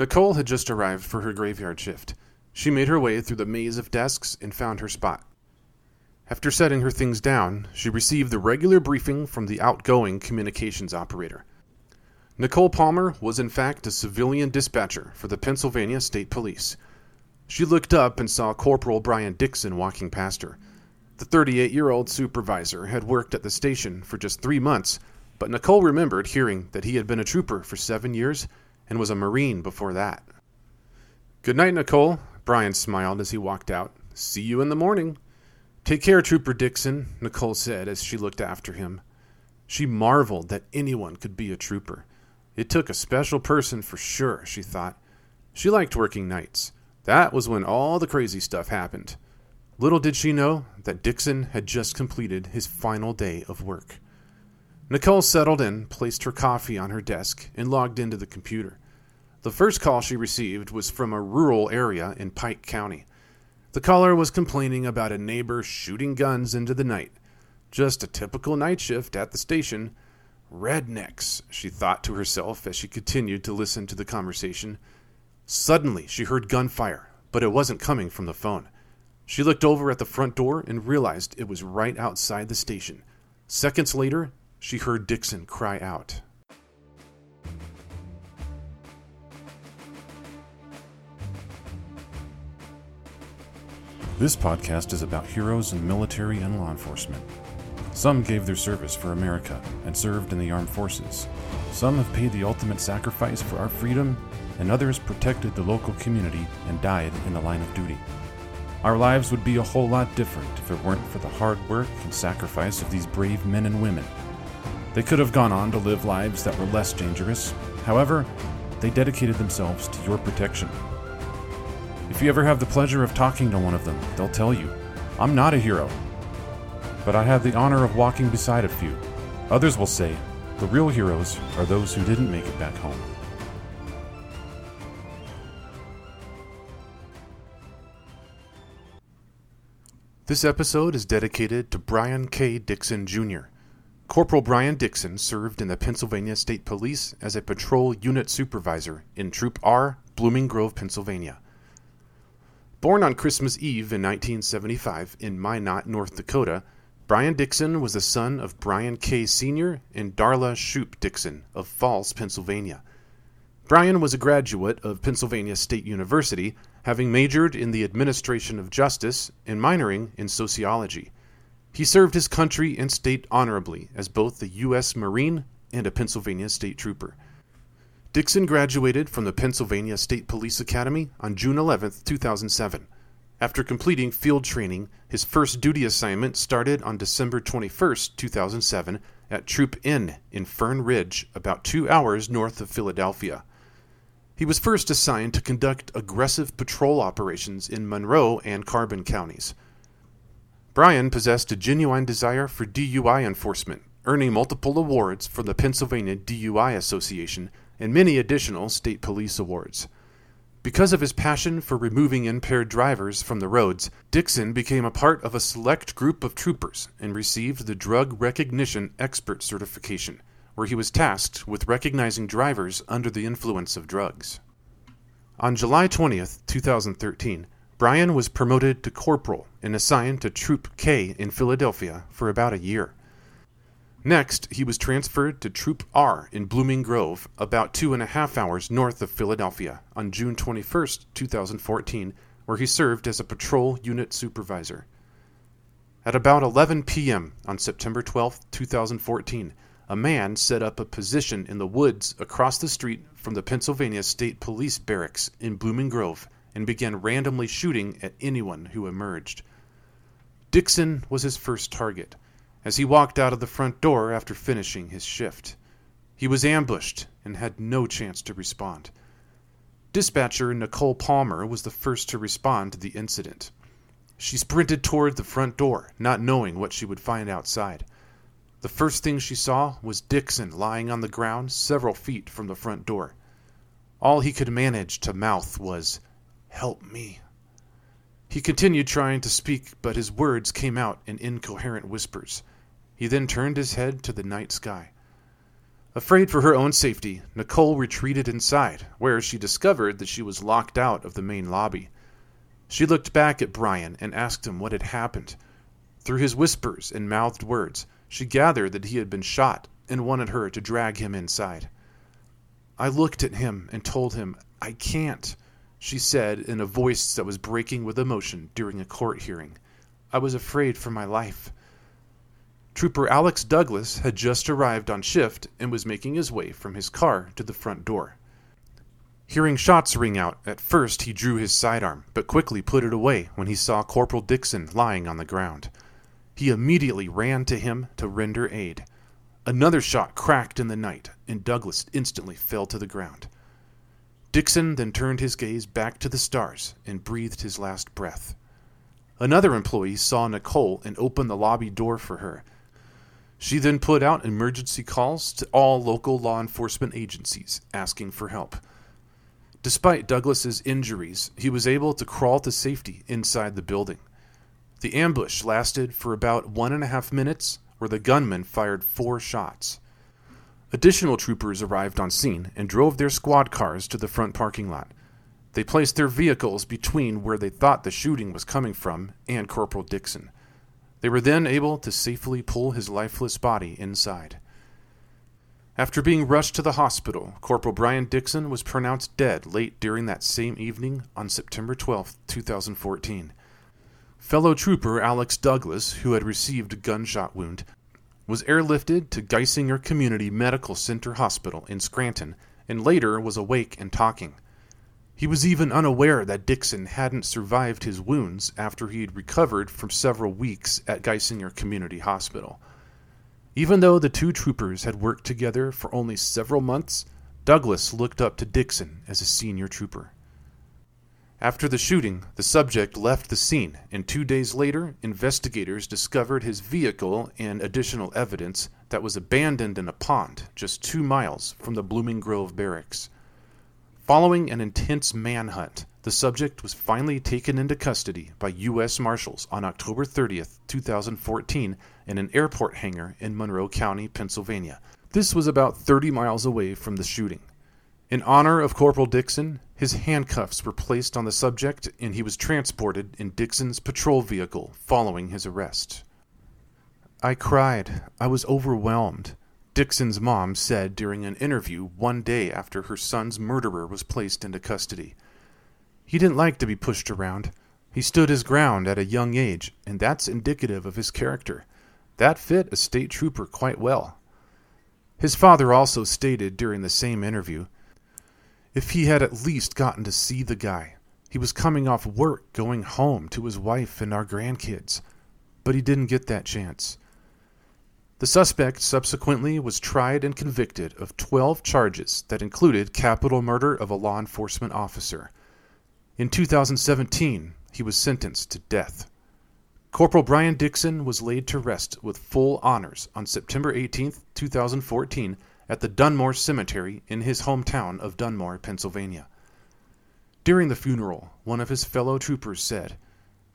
Nicole had just arrived for her graveyard shift. She made her way through the maze of desks and found her spot. After setting her things down, she received the regular briefing from the outgoing communications operator. Nicole Palmer was in fact a civilian dispatcher for the Pennsylvania State Police. She looked up and saw Corporal Bryon Dickson walking past her. The 38 year old supervisor had worked at the station for just three months, but Nicole remembered hearing that he had been a trooper for seven years and was a Marine before that. Good night, Nicole, Bryon smiled as he walked out. See you in the morning. Take care, Trooper Dickson, Nicole said as she looked after him. She marveled that anyone could be a trooper. It took a special person for sure, she thought. She liked working nights. That was when all the crazy stuff happened. Little did she know that Dickson had just completed his final day of work. Nicole settled in, placed her coffee on her desk, and logged into the computer. The first call she received was from a rural area in Pike County. The caller was complaining about a neighbor shooting guns into the night. Just a typical night shift at the station. Rednecks, she thought to herself as she continued to listen to the conversation. Suddenly, she heard gunfire, but it wasn't coming from the phone. She looked over at the front door and realized it was right outside the station. Seconds later, she heard Dickson cry out. This podcast is about heroes in military and law enforcement. Some gave their service for America and served in the armed forces. Some have paid the ultimate sacrifice for our freedom, and others protected the local community and died in the line of duty. Our lives would be a whole lot different if it weren't for the hard work and sacrifice of these brave men and women they could have gone on to live lives that were less dangerous. However, they dedicated themselves to your protection. If you ever have the pleasure of talking to one of them, they'll tell you, I'm not a hero, but I have the honor of walking beside a few. Others will say, the real heroes are those who didn't make it back home. This episode is dedicated to Bryon K. Dickson Jr. Corporal Bryon Dickson served in the Pennsylvania State Police as a patrol unit supervisor in Troop R, Blooming Grove, Pennsylvania. Born on Christmas Eve in 1975 in Minot, North Dakota, Bryon Dickson was the son of Bryon K. Sr. and Darla Shoup Dickson of Falls, Pennsylvania. Bryon was a graduate of Pennsylvania State University, having majored in the administration of justice and minoring in sociology. He served his country and state honorably as both a U.S. Marine and a Pennsylvania State Trooper. Dickson graduated from the Pennsylvania State Police Academy on June 11, 2007. After completing field training, his first duty assignment started on December 21, 2007, at Troop N in Fern Ridge, about two hours north of Philadelphia. He was first assigned to conduct aggressive patrol operations in Monroe and Carbon counties. Bryon possessed a genuine desire for DUI enforcement, earning multiple awards from the Pennsylvania DUI Association and many additional state police awards. Because of his passion for removing impaired drivers from the roads, Dickson became a part of a select group of troopers and received the Drug Recognition Expert certification, where he was tasked with recognizing drivers under the influence of drugs. On July 20, 2013, Bryon was promoted to corporal and assigned to Troop K in Philadelphia for about a year. Next, he was transferred to Troop R in Blooming Grove, about two and a half hours north of Philadelphia, on June 21, 2014, where he served as a patrol unit supervisor. At about 11 p.m. on September 12, 2014, a man set up a position in the woods across the street from the Pennsylvania State Police Barracks in Blooming Grove and began randomly shooting at anyone who emerged. Dickson was his first target as he walked out of the front door after finishing his shift. He was ambushed and had no chance to respond. Dispatcher Nicole Palmer was the first to respond to the incident. She sprinted toward the front door, not knowing what she would find outside. The first thing she saw was Dickson lying on the ground several feet from the front door. All he could manage to mouth was, Help me. He continued trying to speak, but his words came out in incoherent whispers. He then turned his head to the night sky. Afraid for her own safety, Nicole retreated inside, where she discovered that she was locked out of the main lobby. She looked back at Bryon and asked him what had happened. Through his whispers and mouthed words, she gathered that he had been shot and wanted her to drag him inside. I looked at him and told him, I can't, she said in a voice that was breaking with emotion during a court hearing. I was afraid for my life. Trooper Alex Douglass had just arrived on shift and was making his way from his car to the front door. Hearing shots ring out, at first he drew his sidearm, but quickly put it away when he saw Corporal Dickson lying on the ground. He immediately ran to him to render aid. Another shot cracked in the night, and Douglass instantly fell to the ground. Dickson then turned his gaze back to the stars and breathed his last breath. Another employee saw Nicole and opened the lobby door for her. She then put out emergency calls to all local law enforcement agencies asking for help. Despite Douglass's injuries, he was able to crawl to safety inside the building. The ambush lasted for about one and a half minutes, where the gunman fired four shots. Additional troopers arrived on scene and drove their squad cars to the front parking lot. They placed their vehicles between where they thought the shooting was coming from and Corporal Dickson. They were then able to safely pull his lifeless body inside. After being rushed to the hospital, Corporal Bryon Dickson was pronounced dead late during that same evening on September 12, 2014. Fellow trooper Alex Douglass, who had received a gunshot wound, was airlifted to Geisinger Community Medical Center Hospital in Scranton and later was awake and talking. He was even unaware that Dickson hadn't survived his wounds after he had recovered from several weeks at Geisinger Community Hospital. Even though the two troopers had worked together for only several months, Douglass looked up to Dickson as a senior trooper. After the shooting, the subject left the scene, and two days later, investigators discovered his vehicle and additional evidence that was abandoned in a pond just two miles from the Blooming Grove barracks. Following an intense manhunt, the subject was finally taken into custody by U.S. Marshals on October 30, 2014, in an airport hangar in Monroe County, Pennsylvania. This was about 30 miles away from the shooting. In honor of Corporal Dickson, his handcuffs were placed on the subject and he was transported in Dickson's patrol vehicle following his arrest. I cried. I was overwhelmed. Dickson's mom said during an interview one day after her son's murderer was placed into custody. He didn't like to be pushed around. He stood his ground at a young age, and that's indicative of his character. That fit a state trooper quite well. His father also stated during the same interview if he had at least gotten to see the guy. He was coming off work, going home to his wife and our grandkids. But he didn't get that chance. The suspect subsequently was tried and convicted of 12 charges that included capital murder of a law enforcement officer. In 2017, he was sentenced to death. Corporal Bryon Dickson was laid to rest with full honors on September 18, 2014, at the Dunmore Cemetery in his hometown of Dunmore, Pennsylvania. During the funeral, one of his fellow troopers said,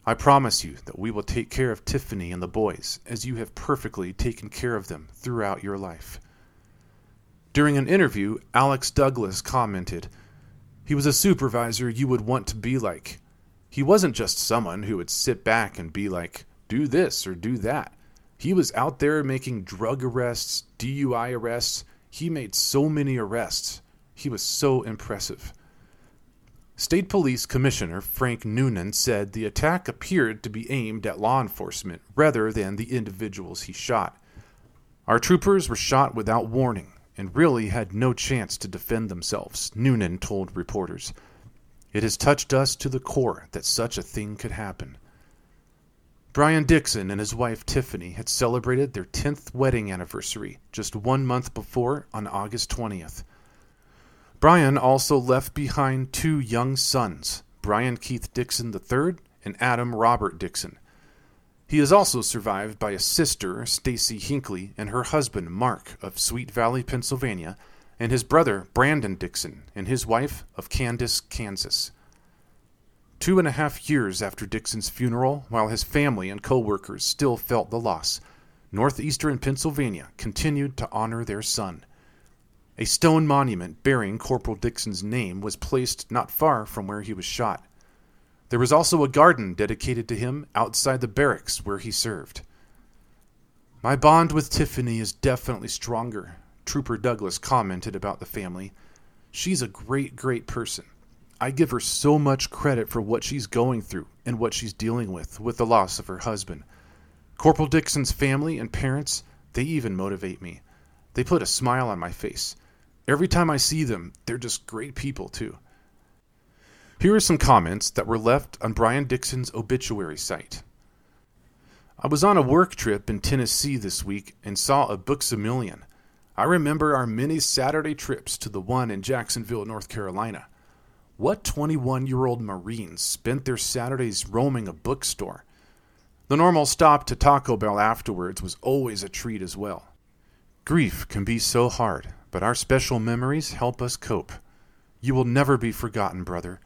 I promise you that we will take care of Tiffany and the boys as you have perfectly taken care of them throughout your life. During an interview, Alex Douglass commented, He was a supervisor you would want to be like. He wasn't just someone who would sit back and be like, do this or do that. He was out there making drug arrests, DUI arrests. He made so many arrests. He was so impressive. State Police Commissioner Frank Noonan said the attack appeared to be aimed at law enforcement rather than the individuals he shot. Our troopers were shot without warning and really had no chance to defend themselves, Noonan told reporters. It has touched us to the core that such a thing could happen. Bryon Dickson and his wife Tiffany had celebrated their 10th wedding anniversary just one month before on August 20th. Bryon also left behind two young sons, Bryon Keith Dickson III and Adam Robert Dickson. He is also survived by a sister, Stacy Hinckley, and her husband, Mark, of Sweet Valley, Pennsylvania, and his brother, Brandon Dickson, and his wife of Candace, Kansas. Two and a half years after Dickson's funeral, while his family and co-workers still felt the loss, northeastern Pennsylvania continued to honor their son. A stone monument bearing Corporal Dickson's name was placed not far from where he was shot. There was also a garden dedicated to him outside the barracks where he served. My bond with Tiffany is definitely stronger, Trooper Douglass commented about the family. She's a great, great person. I give her so much credit for what she's going through and what she's dealing with with the loss of her husband. Corporal Dickson's family and parents, they even motivate me. They put a smile on my face. Every time I see them, they're just great people, too. Here are some comments that were left on Bryon Dickson's obituary site. I was on a work trip in Tennessee this week and saw a Books a Million. I remember our many Saturday trips to the one in Jacksonville, North Carolina. What 21 year old Marines spent their Saturdays roaming a bookstore? The normal stop to Taco Bell afterwards was always a treat as well. Grief can be so hard, but our special memories help us cope. You will never be forgotten, brother.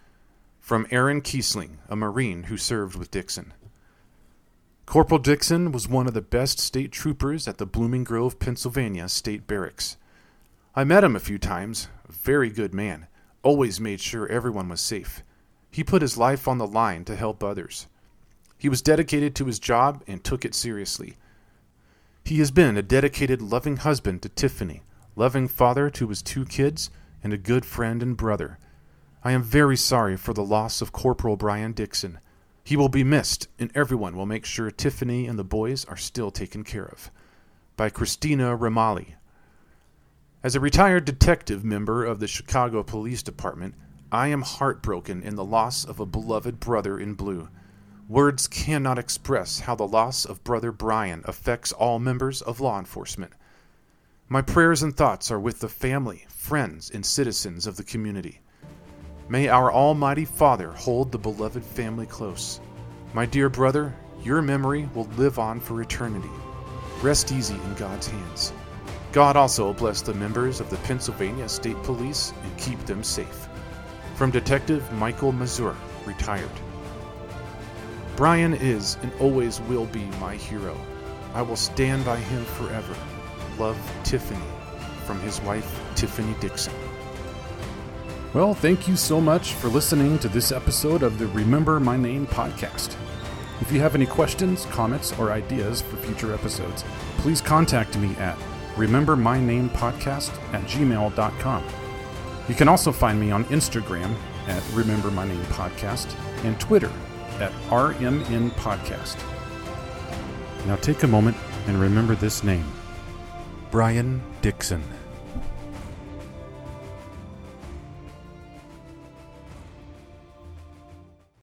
From Aaron Kiesling, a Marine who served with Dickson. Corporal Dickson was one of the best state troopers at the Blooming Grove, Pennsylvania State Barracks. I met him a few times, a very good man always made sure everyone was safe. He put his life on the line to help others. He was dedicated to his job and took it seriously. He has been a dedicated, loving husband to Tiffany, loving father to his two kids, and a good friend and brother. I am very sorry for the loss of Corporal Bryon Dickson. He will be missed, and everyone will make sure Tiffany and the boys are still taken care of. By Christina Ramali, as a retired detective member of the Chicago Police Department, I am heartbroken in the loss of a beloved brother in blue. Words cannot express how the loss of Brother Bryon affects all members of law enforcement. My prayers and thoughts are with the family, friends, and citizens of the community. May our Almighty Father hold the beloved family close. My dear brother, your memory will live on for eternity. Rest easy in God's hands. God also bless the members of the Pennsylvania State Police and keep them safe. From Detective Michael Mazur, retired. Bryon is and always will be my hero. I will stand by him forever. Love, Tiffany. From his wife, Tiffany Dickson. Well, thank you so much for listening to this episode of the Remember My Name podcast. If you have any questions, comments, or ideas for future episodes, please contact me at remember my name podcast at gmail.com. You can also find me on Instagram at Remember My Name Podcast and Twitter at RMN Podcast. Now take a moment and remember this name Bryon Dickson.